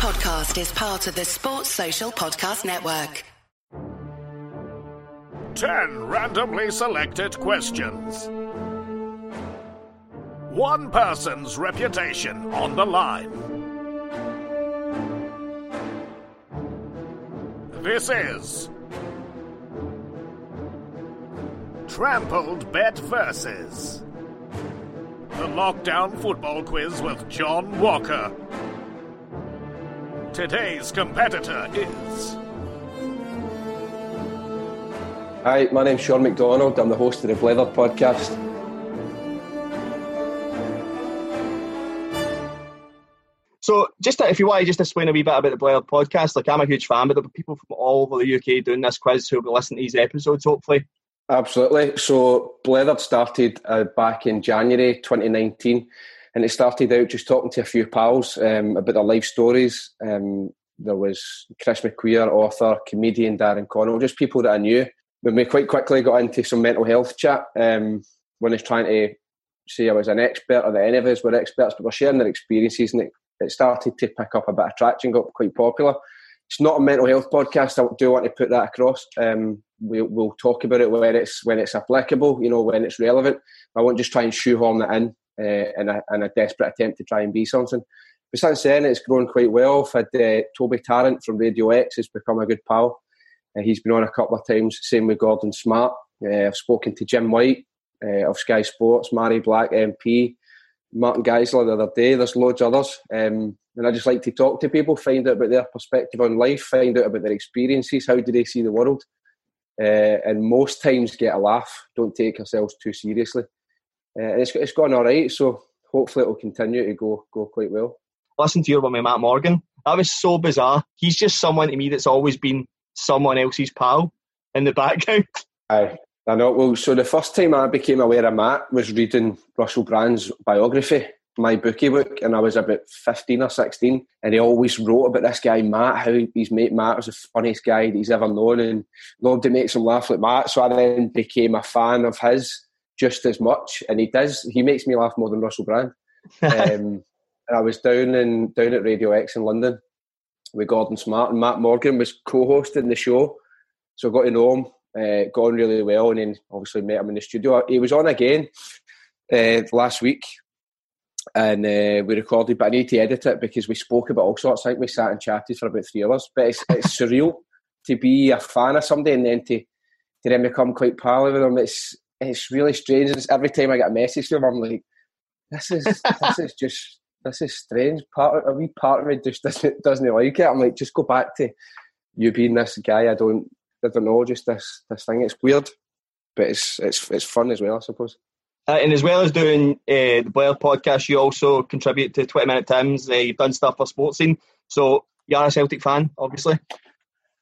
podcast is part of the Sports Social Podcast Network. 10 randomly selected questions. One person's reputation on the line. This is Trampled Bet Versus. The Lockdown Football Quiz with John Walker. Today's competitor is. Hi, my name's Sean McDonald. I'm the host of the Blethered podcast. So, just to, if you want to just explain a wee bit about the Blethered podcast, like I'm a huge fan, but there'll be people from all over the UK doing this quiz who'll be listening to these episodes, hopefully. Absolutely. So, Blethered started uh, back in January 2019, and it started out just talking to a few pals um, about their life stories. Um, there was Chris McQueer, author, comedian Darren Connell, just people that I knew. But we quite quickly got into some mental health chat um, when I was trying to say I was an expert or that any of us were experts, but we're sharing their experiences and it, it started to pick up a bit of traction, got quite popular. It's not a mental health podcast. I do want to put that across. Um, we, will talk about it when it's when it's applicable, you know, when it's relevant. I won't just try and shoehorn that in uh, in, a, in a desperate attempt to try and be something. But since then, it's grown quite well. I've had uh, Toby Tarrant from Radio X has become a good pal. Uh, he's been on a couple of times. Same with Gordon Smart. Uh, I've spoken to Jim White uh, of Sky Sports, Mhairi Black MP, Martin Geissler the other day. There's loads of others. Um, and I just like to talk to people, find out about their perspective on life, find out about their experiences, how do they see the world. Uh, and most times get a laugh. Don't take ourselves too seriously. Uh, and it's, it's gone all right. So hopefully it will continue to go go quite well. Listen to your one with Matt Morgan. That was so bizarre. He's just someone to me that's always been someone else's pal in the background. Aye, I know. Well, so the first time I became aware of Matt was reading Russell Brand's biography, My Booky Wook, and I was about 15 or 16. And he always wrote about this guy, Matt, how his mate Matt was the funniest guy that he's ever known and loved to make him laugh like Matt. So I then became a fan of his just as much. And he does, he makes me laugh more than Russell Brand. um, and I was down in down at Radio X in London with Gordon Smart and Matt Morgan was co-hosting the show. So I got to know him, uh, got on really well, and then obviously met him in the studio. He was on again uh, last week, and uh, we recorded, but I need to edit it because we spoke about all sorts. I think we sat and chatted for about three hours. But it's, it's surreal to be a fan of somebody and then to to then become quite pal with them. It's it's really strange. It's, every time I get a message from him, I'm like, this is this is just this is strange. Part of, a wee part of me just doesn't doesn't like it. I'm like, just go back to you being this guy. I don't I don't know, just this this thing. It's weird, but it's it's it's fun as well, I suppose. Uh, and as well as doing uh, the Blethered podcast, you also contribute to 20 Minute Tims. Uh, you've done stuff for Sports Scene. So you're a Celtic fan, obviously.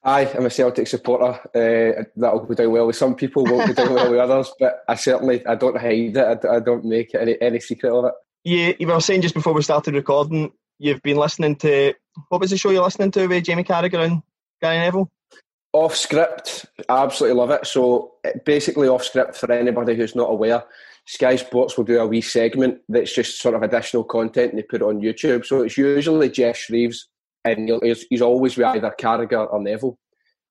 Aye, I'm a Celtic supporter. Uh, that'll go down well with some people, won't go down well with others. But I certainly I don't hide it. I, I don't make any, any secret of it. You, you were saying just before we started recording, you've been listening to what was the show you're listening to with Jamie Carragher and Gary Neville? Off script, I absolutely love it. So basically, off script for anybody who's not aware, Sky Sports will do a wee segment that's just sort of additional content and they put it on YouTube. So it's usually Geoff Shreeves and he's, he's always with either Carragher or Neville.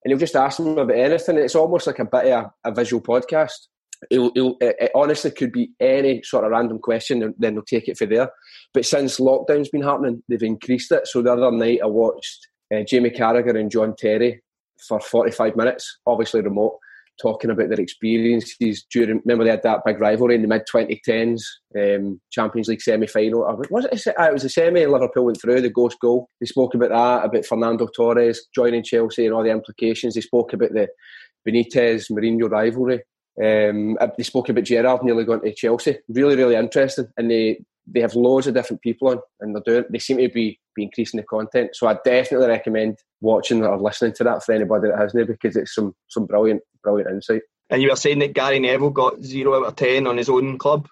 And he'll just ask him about anything. It's almost like a bit of a, a visual podcast. It'll, it'll, it honestly could be any sort of random question, and then they'll take it for there. But since lockdown's been happening, they've increased it. So the other night I watched uh, Jamie Carragher and John Terry for 45 minutes, obviously remote, talking about their experiences during. Remember they had that big rivalry in the mid 2010s, um, Champions League semi final. Was it? It was a semi. Liverpool went through the ghost goal. They spoke about that, about Fernando Torres joining Chelsea and all the implications. They spoke about the Benitez Mourinho rivalry. Um, they spoke about Gerrard nearly going to Chelsea. Really, really interesting, and they they have loads of different people on, and they're doing. They seem to be be increasing the content. So I definitely recommend watching or listening to that for anybody that hasn't, because it's some some brilliant brilliant insight. And you were saying that Gary Neville got zero out of ten on his own club.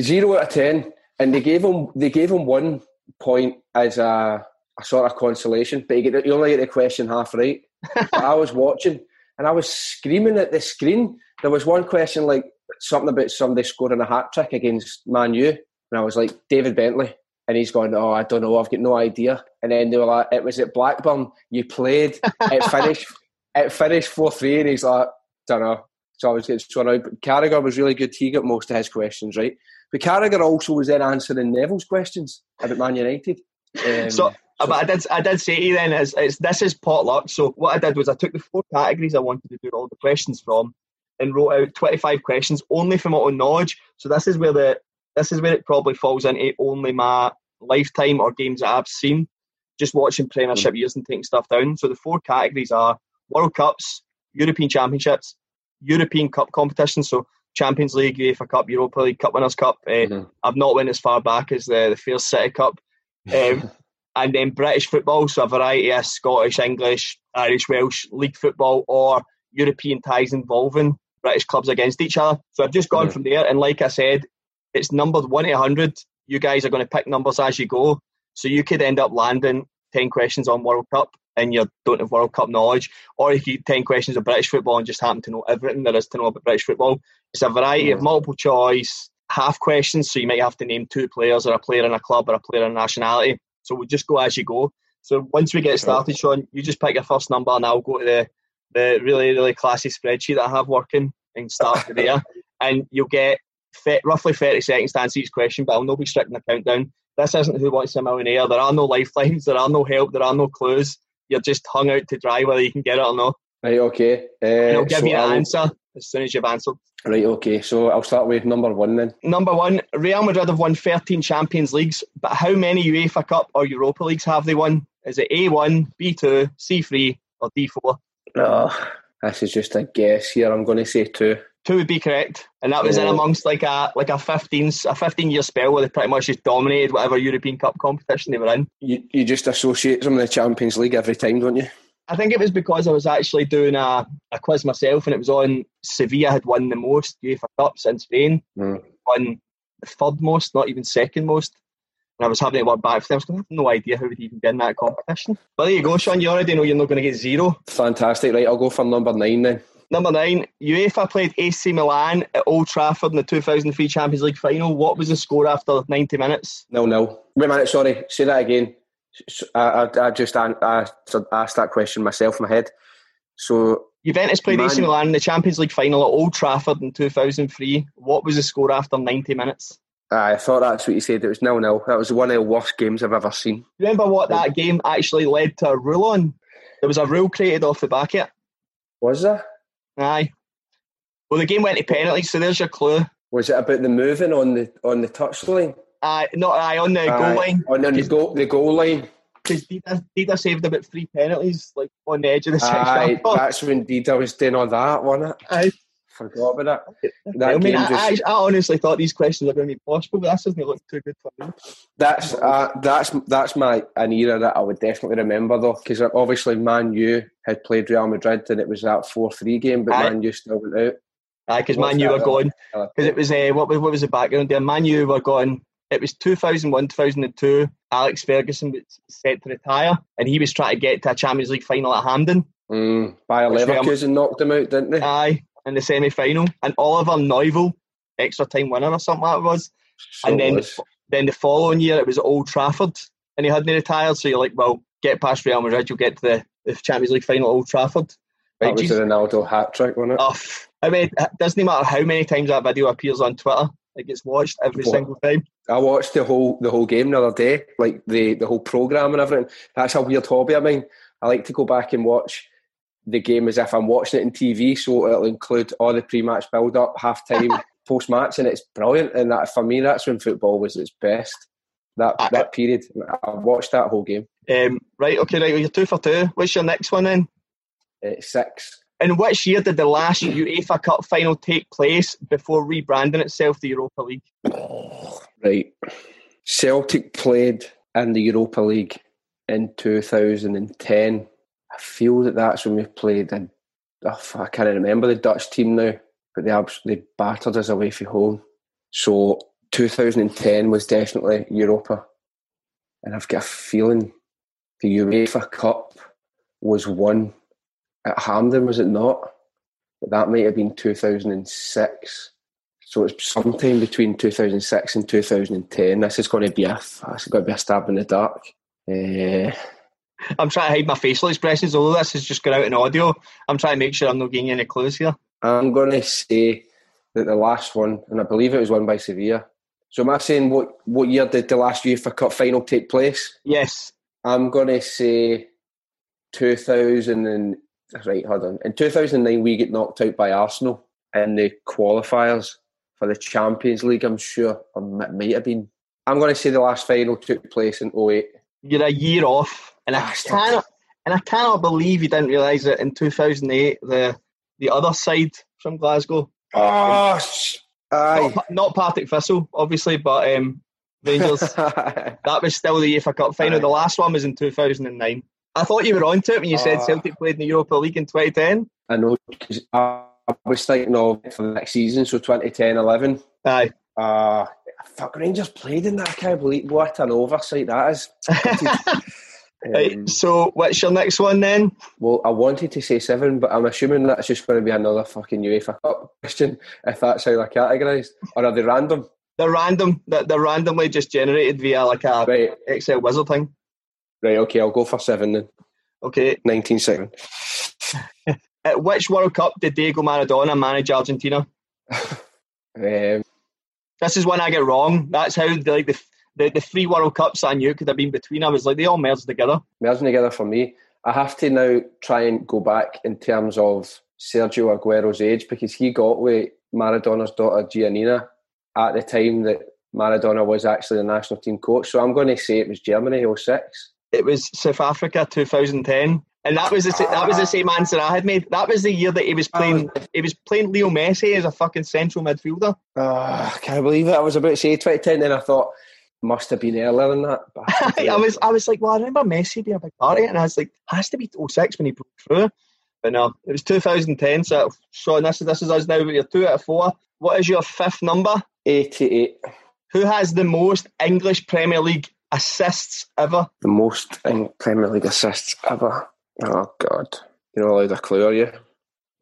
Zero out of ten, and they gave him they gave him one point as a, a sort of consolation, but he, get, he only get the question half right. I was watching and I was screaming at the screen. There was one question like something about somebody scoring a hat trick against Man U, and I was like, David Bentley. And he's going, oh, I don't know, I've got no idea. And then they were like, it was at Blackburn, you played, it finished, it finished 4 3, and he's like, don't know. So I was getting thrown out. But Carragher was really good. He got most of his questions right. But Carragher also was then answering Neville's questions about Man United. Um, so, but I did, I did say to you then, is, it's, this is potluck. So what I did was I took the four categories I wanted to do all the questions from, and wrote out 25 questions only from my own knowledge. So this is where the this is where it probably falls into only my lifetime or games that I've seen, just watching Premiership years and taking stuff down. So the four categories are World Cups, European Championships, European Cup competitions, so Champions League, UEFA Cup, Europa League, Cup Winners' Cup. Uh, mm-hmm. I've not went as far back as the, the Fair City Cup. Um, and then British football, so a variety of Scottish, English, Irish, Welsh, league football, or European ties involving British clubs against each other. So I've just gone mm-hmm. from there, and like I said, it's numbered 1 to 100. You guys are going to pick numbers as you go. So you could end up landing 10 questions on World Cup and you don't have World Cup knowledge, or you 10 questions of British football and just happen to know everything there is to know about British football. It's a variety of multiple choice, half questions, so you might have to name two players or a player in a club or a player in a nationality. So we'll just go as you go. So once we get started, Sean, you just pick your first number and I'll go to the, the really, really classy spreadsheet that I have working and start there. and you'll get roughly 30 seconds to answer each question, but I'll not be strict in the countdown. This isn't Who Wants a Millionaire. There are no lifelines, there are no help, there are no clues. You're just hung out to dry whether you can get it or not. Right, okay. Uh, and I'll give so you an I'll... answer as soon as you've answered. Right, okay. So I'll start with number one then. Number one, Real Madrid have won 13 Champions Leagues, but how many UEFA Cup or Europa Leagues have they won? Is it A1, B2, C3, or D4? Oh, this is just a guess here. I'm going to say two. Two would be correct, and that was in amongst like a like a 15 a 15 year spell where they pretty much just dominated whatever European Cup competition they were in. You you just associate them with the Champions League every time, don't you? I think it was because I was actually doing a, a quiz myself, and it was on Sevilla had won the most UEFA Cups in Spain, mm. won the third most, not even second most. And I was having to work back for them. I, was going, I have no idea how would even get in that competition. But there you go, Sean. You already know you're not going to get zero. Fantastic. Right, I'll go for number nine then. Number nine, UEFA played AC Milan at Old Trafford in the 2003 Champions League final. What was the score after 90 minutes? No, no. Wait a minute, sorry. Say that again. I, I, I just I, I asked that question myself in my head. So Juventus played Man, AC Milan in the Champions League final at Old Trafford in 2003. What was the score after 90 minutes? I thought that's what you said. It was nil nil. That was one of the worst games I've ever seen. Remember what that game actually led to a rule on? There was a rule created off the back of it. Was there? Aye. Well, the game went to penalties, so there's your clue. Was it about the moving on the on the touchline? Aye, not aye on the aye, goal line. On the goal, the goal line. Because Dida, Dida saved about three penalties, like on the edge of the six. Aye, that's when Dida was doing all that, wasn't it? Aye. Forgot about that. that I mean, I, just, I, I, honestly thought these questions were going to be possible, but that doesn't look too good for me. That's uh, that's that's my an era that I would definitely remember though, because obviously Man U had played Real Madrid and it was that four three game, but Aye. Man U still went out. Aye, because Man U were gone. because it was uh, what was what was the background there? Man U were gone. It was 2001, 2002. Alex Ferguson was set to retire, and he was trying to get to a Champions League final at Hampden. Mm, Bayer Leverkusen knocked him out, didn't they? Aye, in the semi final, and Oliver Neuville, extra time winner or something like it was. So and then, was. then the following year it was Old Trafford, and he hadn't retired. So you're like, well, get past Real Madrid, you'll get to the, the Champions League final at Old Trafford. Right, that was a Ronaldo hat trick, wasn't it? Oh, I mean, it doesn't matter how many times that video appears on Twitter. It gets watched every what? single time. I watched the whole the whole game the other day, like the the whole program and everything. That's a weird hobby of mine. I like to go back and watch the game as if I'm watching it in TV. So it'll include all the pre-match build-up, half-time, post-match, and it's brilliant. And that for me, that's when football was its best. That uh, that period, I watched that whole game. Um, right, okay, right. Well, you're two for two. What's your next one then? Uh, six. In which year did the last UEFA Cup final take place before rebranding itself the Europa League? Oh, right. Celtic played in the Europa League in 2010 I feel that that's when we played. Oh, I can't remember the Dutch team now, but they absolutely battered us away from home. So 2010 was definitely Europa, and I've got a feeling the UEFA Cup was won at Hampden, was it not? But that might have been 2006. So it's sometime between 2006 and 2010. This is going to be a, it's going to be a stab in the dark. Uh, I'm trying to hide my facial expressions, although this is just going out in audio. I'm trying to make sure I'm not getting any clues here. I'm going to say that the last one, and I believe it was won by Sevilla. So am I saying what, what year did the last UEFA Cup final take place? Yes. I'm going to say 2000 and, right, hold on. In 2009, we get knocked out by Arsenal in the qualifiers for the Champions League, I'm sure. Or it might have been. I'm going to say the last final took place in 08. You're a year off, and I cannot, and I cannot believe you didn't realise it in 2008 the the other side from Glasgow, Oh, not, not Partick Thistle, obviously, but um, Rangers. that was still the UEFA Cup final. Aye. The last one was in 2009. I thought you were on to it when you said Ah. Celtic played in the Europa League in 2010. I know, I was thinking of for the next season, so 2010 11. Aye. Uh, fuck, Rangers played in that. I can't believe what an oversight that is. Right, Um, so what's your next one then? well, I wanted to say seven, but I'm assuming that's just going to be another fucking UEFA Cup question, if that's how they're categorised. Or are they random? They're random. They're, they're randomly just generated via like a Right, Excel wizard thing. right, okay, I'll go for seven then. Okay. 19-7. At which World Cup did Diego Maradona manage Argentina? Um, This is when I get wrong. That's how the, like the the, the three World Cups I knew could have been between. I was like they all merged together. merging together for me. I have to now try and go back in terms of Sergio Aguero's age because he got with Maradona's daughter Giannina at the time that Maradona was actually the national team coach. So I'm going to say it was Germany 06. It was South Africa 2010, and that was the that was the same answer I had made. That was the year that he was playing. He was playing Leo Messi as a fucking central midfielder. Ah, I can't believe it. I was about to say 2010, then I thought must have been earlier than that. But I was I was like, well, I remember Messi being a big part of it, and I was like, has to be 06 when he broke through. But no, it was 2010. So, Sean, this is this is us now. You're two out of four. What is your fifth number? 88, Who has the most English Premier League assists ever? the most in Premier League assists ever. Oh God, you're not allowed a clue, are you?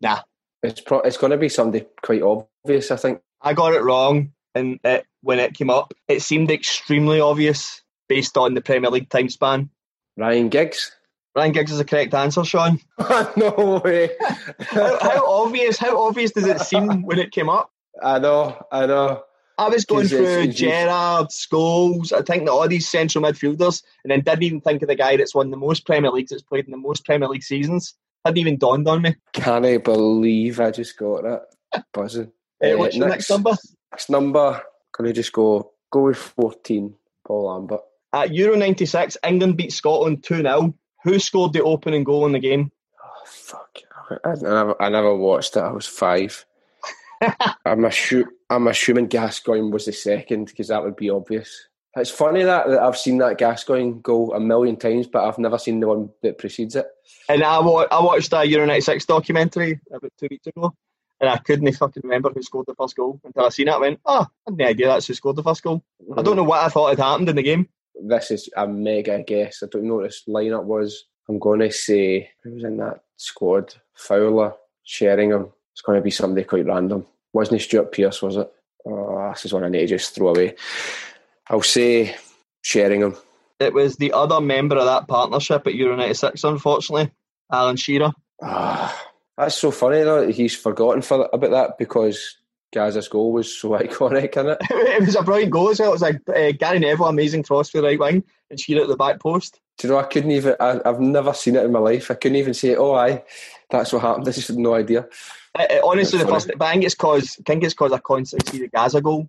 Nah. It's pro- it's going to be somebody quite obvious, I think. I got it wrong, and it, when it came up, it seemed extremely obvious based on the Premier League time span. Ryan Giggs. Ryan Giggs is the correct answer, Sean. Oh, no way. How, how obvious? How obvious does it seem when it came up? I know, I know. I was going through Gerrard, Scholes, I think all these central midfielders, and then didn't even think of the guy that's won the most Premier Leagues, that's played in the most Premier League seasons. Hadn't even dawned on me. Can I believe I just got that? Buzzing. Uh, Uh, what's your next number? Next number. Can I just go go with fourteen? Paul Lambert. At Euro 96, England beat Scotland 2 0. Who scored the opening goal in the game? Oh fuck! I, I never, I never watched it. I was five. I'm assu- I'm assuming Gascoigne was the second because that would be obvious. It's funny that, that I've seen that Gascoigne go a million times, but I've never seen the one that precedes it. And I, wa- I watched a Euro 96 documentary about two weeks ago, and I couldn't fucking remember who scored the first goal until I seen it. I went, oh, I had no idea that's who scored the first goal. I don't know what I thought had happened in the game. This is a mega guess. I don't know what this lineup was. I'm going to say who was in that squad? Fowler, Sheringham. It's going to be somebody quite random. Wasn't it Stuart Pearce? Was it? Oh, this is one I need to just throw away. I'll say Sheringham. It was the other member of that partnership at Euro 96, unfortunately, Alan Shearer. Ah, that's so funny though. that He's forgotten for about that because Gaza's goal was so iconic, isn't it? it was a brilliant goal as well. It was like uh, Gary Neville, amazing cross for the right wing, and Shearer at the back post. Do you know? I couldn't even. I, I've never seen it in my life. I couldn't even say, "Oh, aye, that's what happened." I just had no idea. Uh, honestly, the That's first, but I think it's cause, I think it's cause I constantly see the Gaza goal.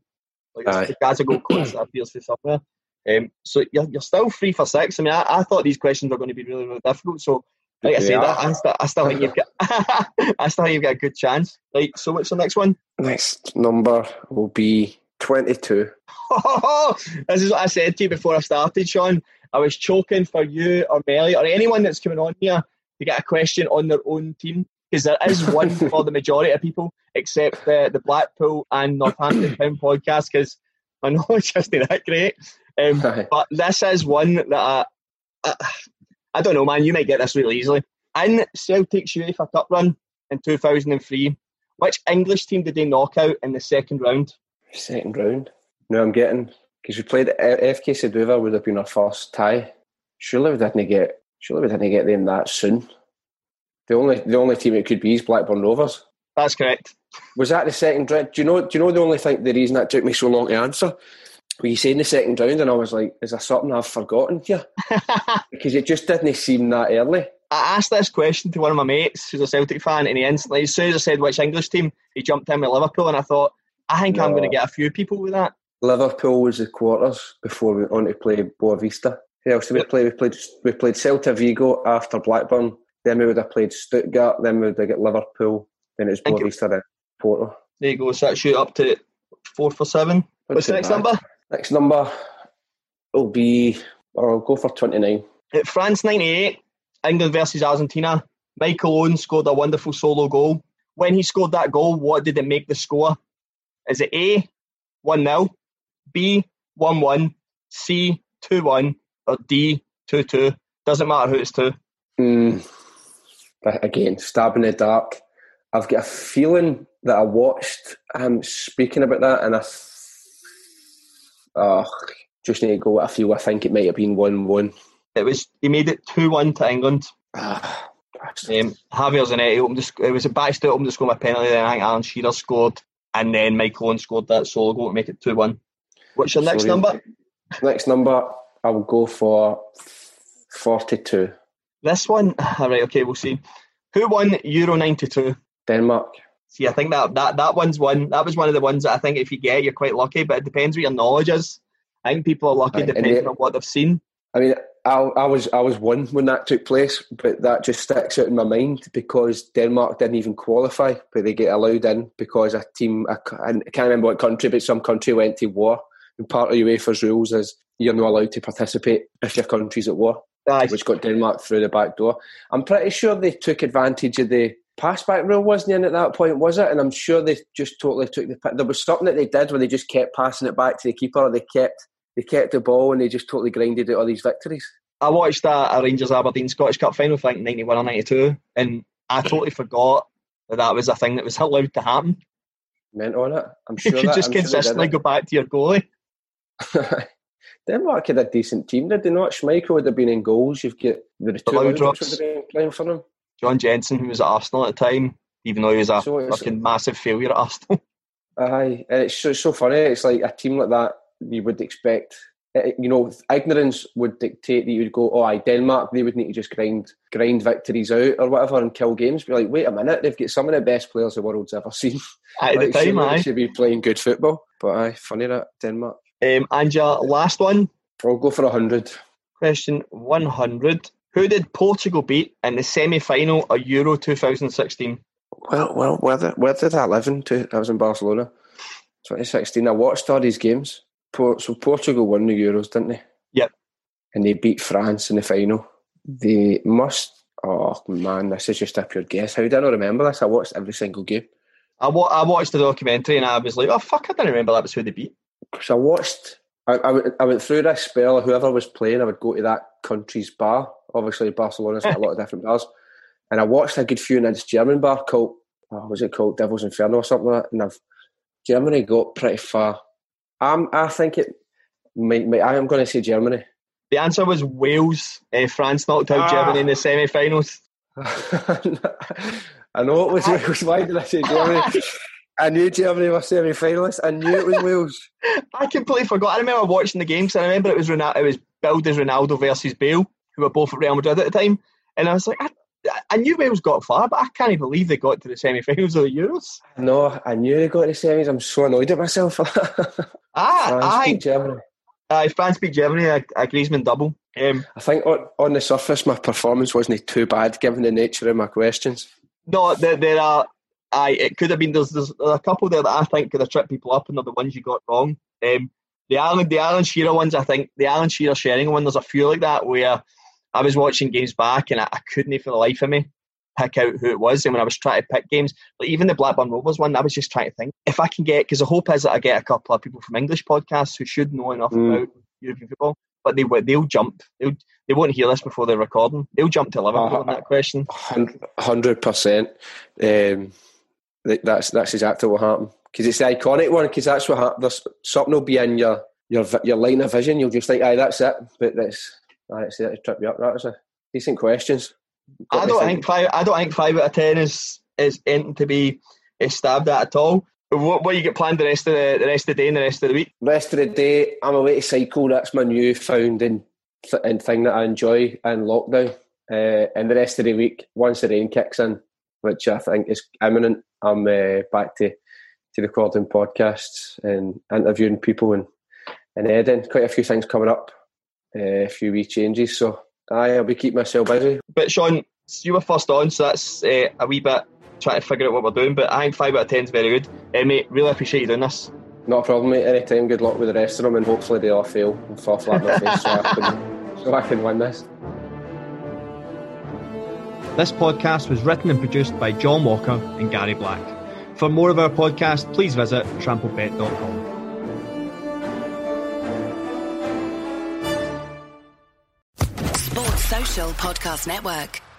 Like Aye. the Gaza goal constantly appears to somewhere. Um, so you're, you're still three for six. I mean, I, I thought these questions were going to be really, really difficult. So, like I said. I, I, still, I still think you've got, I still think you've got a good chance. Right. So, what's the next one? Next number will be twenty-two. this is what I said to you before I started, Sean. I was choking for you or Melly or anyone that's coming on here to get a question on their own team because there is one for the majority of people, except the, the Blackpool and Northampton Town podcast because I know it's just not that great. Um, but this is one that I, I, I don't know, man. You might get this really easily. In Celtic's UEFA Cup run in 2003, Which English team did they knock out in the second round? Second round. No, I'm getting because we played FK Suduva would have been our first tie. Surely we didn't get. Surely we didn't get them that soon. The only the only team it could be is Blackburn Rovers. That's correct. Was that the second round? Do you know? Do you know the only thing? The reason that took me so long to answer. Were you saying the second round, and I was like, "Is there something I've forgotten here?" because it just didn't seem that early. I asked this question to one of my mates who's a Celtic fan, and he instantly, as soon as I said which English team, he jumped in with Liverpool, and I thought, I think no. I'm going to get a few people with that. Liverpool was the quarters before we went on to play Boavista. Who else did we play? We played we played Celta Vigo after Blackburn. Then we would have played Stuttgart. Then we would have got Liverpool. Then it's was Boavista Porto. There you go. So that shoot up to four for seven. What's the next bad. number? Next number will be. I'll go for twenty nine. At France ninety eight, England versus Argentina. Michael Owen scored a wonderful solo goal. When he scored that goal, what did it make the score? Is it A, 1 0, B, 1 1, C, 2 1, or D, 2 2? Doesn't matter who it's to. Mm, again, stab in the dark. I've got a feeling that I watched him speaking about that, and I oh, just need to go. I feel I think it might have been one one. It was he made it two one to England. Ah, um, Javier Zanetti opened the, it was a Baxter opened the score my penalty. Then I think Alan Shearer scored, and then Michael Owen scored that solo goal to make it two one. What's your next Sorry. number? Next number, I will go for forty two. This one, all right, okay, we'll see. Who won Euro ninety two? Denmark. See, I think that, that that one's one. That was one of the ones that I think if you get, you're quite lucky. But it depends what your knowledge is. I think people are lucky right, depending on what they've seen. I mean, I, I was I was one when that took place, but that just sticks out in my mind because Denmark didn't even qualify, but they get allowed in because a team I can't remember what country, but some country went to war. And part of UEFA's rules is you're not allowed to participate if your country's at war, nice. which got Denmark through the back door. I'm pretty sure they took advantage of the passback rule wasn't in at that point, was it? And I'm sure they just totally took the. There was something that they did where they just kept passing it back to the keeper, or they kept they kept the ball and they just totally grinded out all these victories. I watched a, a Rangers Aberdeen Scottish Cup final, I think 91 or 92, and I totally forgot that that was a thing that was allowed to happen. Meant on it. I'm sure you could that, just I'm consistently sure go back to your goalie. Denmark had a decent team, did they not? Schmeichel would have been in goals. You've got the two playing for them. John Jensen, who was at Arsenal at the time, even though he was a so fucking massive failure at Arsenal. Aye, and it's so, it's so funny. It's like a team like that you would expect Eh, you know, ignorance would dictate that you would go, oh, I Denmark, they would need to just grind grind victories out or whatever and kill games. Be like, wait a minute, they've got some of the best players the world's ever seen. At like, the time, I should be playing good football. But aye, funny that Denmark. Um, and your last one? I'll go for hundred. Question one hundred. Who did Portugal beat in the semi final of Euro 2016? Well, well, where did, where did I live in? I was in Barcelona, 2016. I watched all these games so Portugal won the Euros, didn't they? Yep. And they beat France in the final. They must. Oh man, this is just a pure guess. How did I not remember this? I watched every single game. I, wa- I watched the documentary and I was like, oh fuck, I do not remember that was who they beat. So I watched. I, I, I went through this spell. Whoever was playing, I would go to that country's bar. Obviously, Barcelona's got a lot of different bars. And I watched a good few in this German bar called, oh, was it called Devil's Inferno or something like that? And I've Germany got pretty far um, I think it. Might, might, I am going to say Germany. The answer was Wales. Uh, France knocked out ah. Germany in the semi-finals. I know it was Wales. Why did I say Germany? I knew Germany were semi-finalists. I knew it was Wales. I completely forgot. I remember watching the games. And I remember it was Ronaldo, it was billed as Ronaldo versus Bale, who were both at Real Madrid at the time. And I was like, I, I knew Wales got far, but I can't believe they got to the semi-finals of the Euros. No, I knew they got to the semis. I'm so annoyed at myself. Ah, France I, beat Germany. Uh, France beat Germany, a, a Griezmann double. Um, I think on, on, the surface, my performance wasn't too bad given the nature of my questions. No, there, there are. I it could have been. There's, there's a couple there that I think could have tripped people up, and they're the ones you got wrong. Um, the Alan the Alan Shearer ones, I think the Alan Shearer sharing one. There's a few like that where I was watching games back and I, I couldn't for the life of me pick out who it was. And when I was trying to pick games, like even the Blackburn Rovers one, I was just trying to think if I can get because the hope is that I get a couple of people from English podcasts who should know enough mm. about European football, but they they'll jump. They'll they won't hear this before they're recording. They'll jump to Liverpool uh, on that question. Hundred percent. Um, that's that's exactly what happened because it's the iconic one because that's what happened. There's something will be in your your your line of vision. You'll just think, aye, that's it. But that's that's it. Trip you up. That's a decent questions. I don't think five. I don't think five out of ten is is anything to be stabbed at at all. What, what you get planned the rest of the, the rest of the day and the rest of the week? Rest of the day, I'm away to cycle. That's my new found and, and thing that I enjoy in lockdown. Uh, and the rest of the week, once the rain kicks in, which I think is imminent, I'm uh, back to to recording podcasts and interviewing people and and Eden. Quite a few things coming up, uh, a few wee changes. So aye, I'll be keeping myself busy. But Sean, you were first on, so that's uh, a wee bit trying to figure out what we're doing. But I think five out of ten is very good. Uh, mate, really appreciate you doing this. Not a problem, mate. Anytime. Good luck with the rest of them, and hopefully they all fail and fall flat on their face so, I can, so I can win this. This podcast was written and produced by John Walker and Gary Black. For more of our podcast, please visit trampledbet.com. Sports Social Podcast Network.